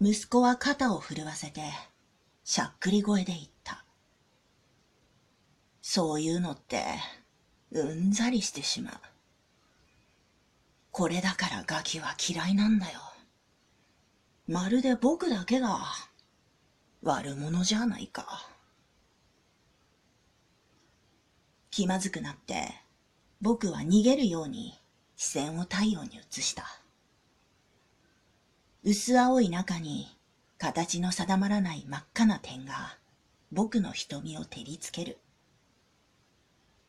息子は肩を震わせて、しゃっくり声で言った。そういうのって、うんざりしてしまう。これだからガキは嫌いなんだよ。まるで僕だけが悪者じゃないか。気まずくなって、僕は逃げるように視線を太陽に移した。薄青い中に形の定まらない真っ赤な点が僕の瞳を照りつける。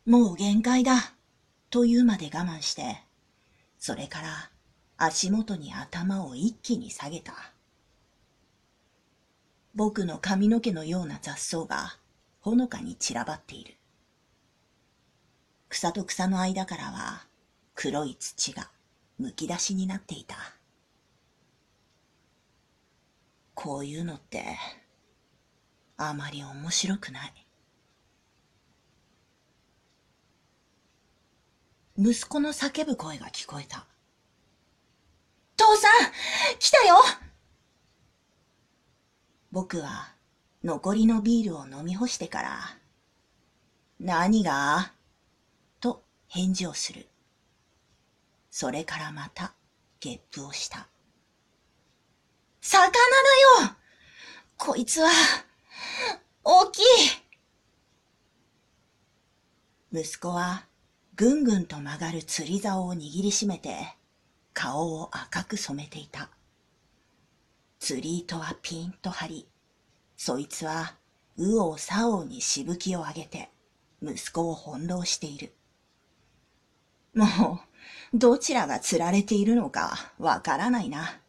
もう限界だというまで我慢して、それから足元に頭を一気に下げた。僕の髪の毛のような雑草がほのかに散らばっている。草と草の間からは黒い土がむき出しになっていた。こういうのってあまり面白くない。息子の叫ぶ声が聞こえた。父さん来たよ僕は残りのビールを飲み干してから、何が？と返事をする。それからまたゲップをした。魚だよこいつは、大きい息子はぐんぐんと曲がる釣り竿を握りしめて、顔を赤く染めていた。釣り糸はピンと張り、そいつは、右往左往にしぶきを上げて、息子を翻弄している。もう、どちらが釣られているのかわからないな。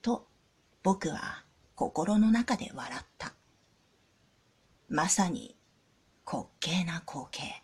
と、僕は心の中で笑った。まさに滑稽な光景。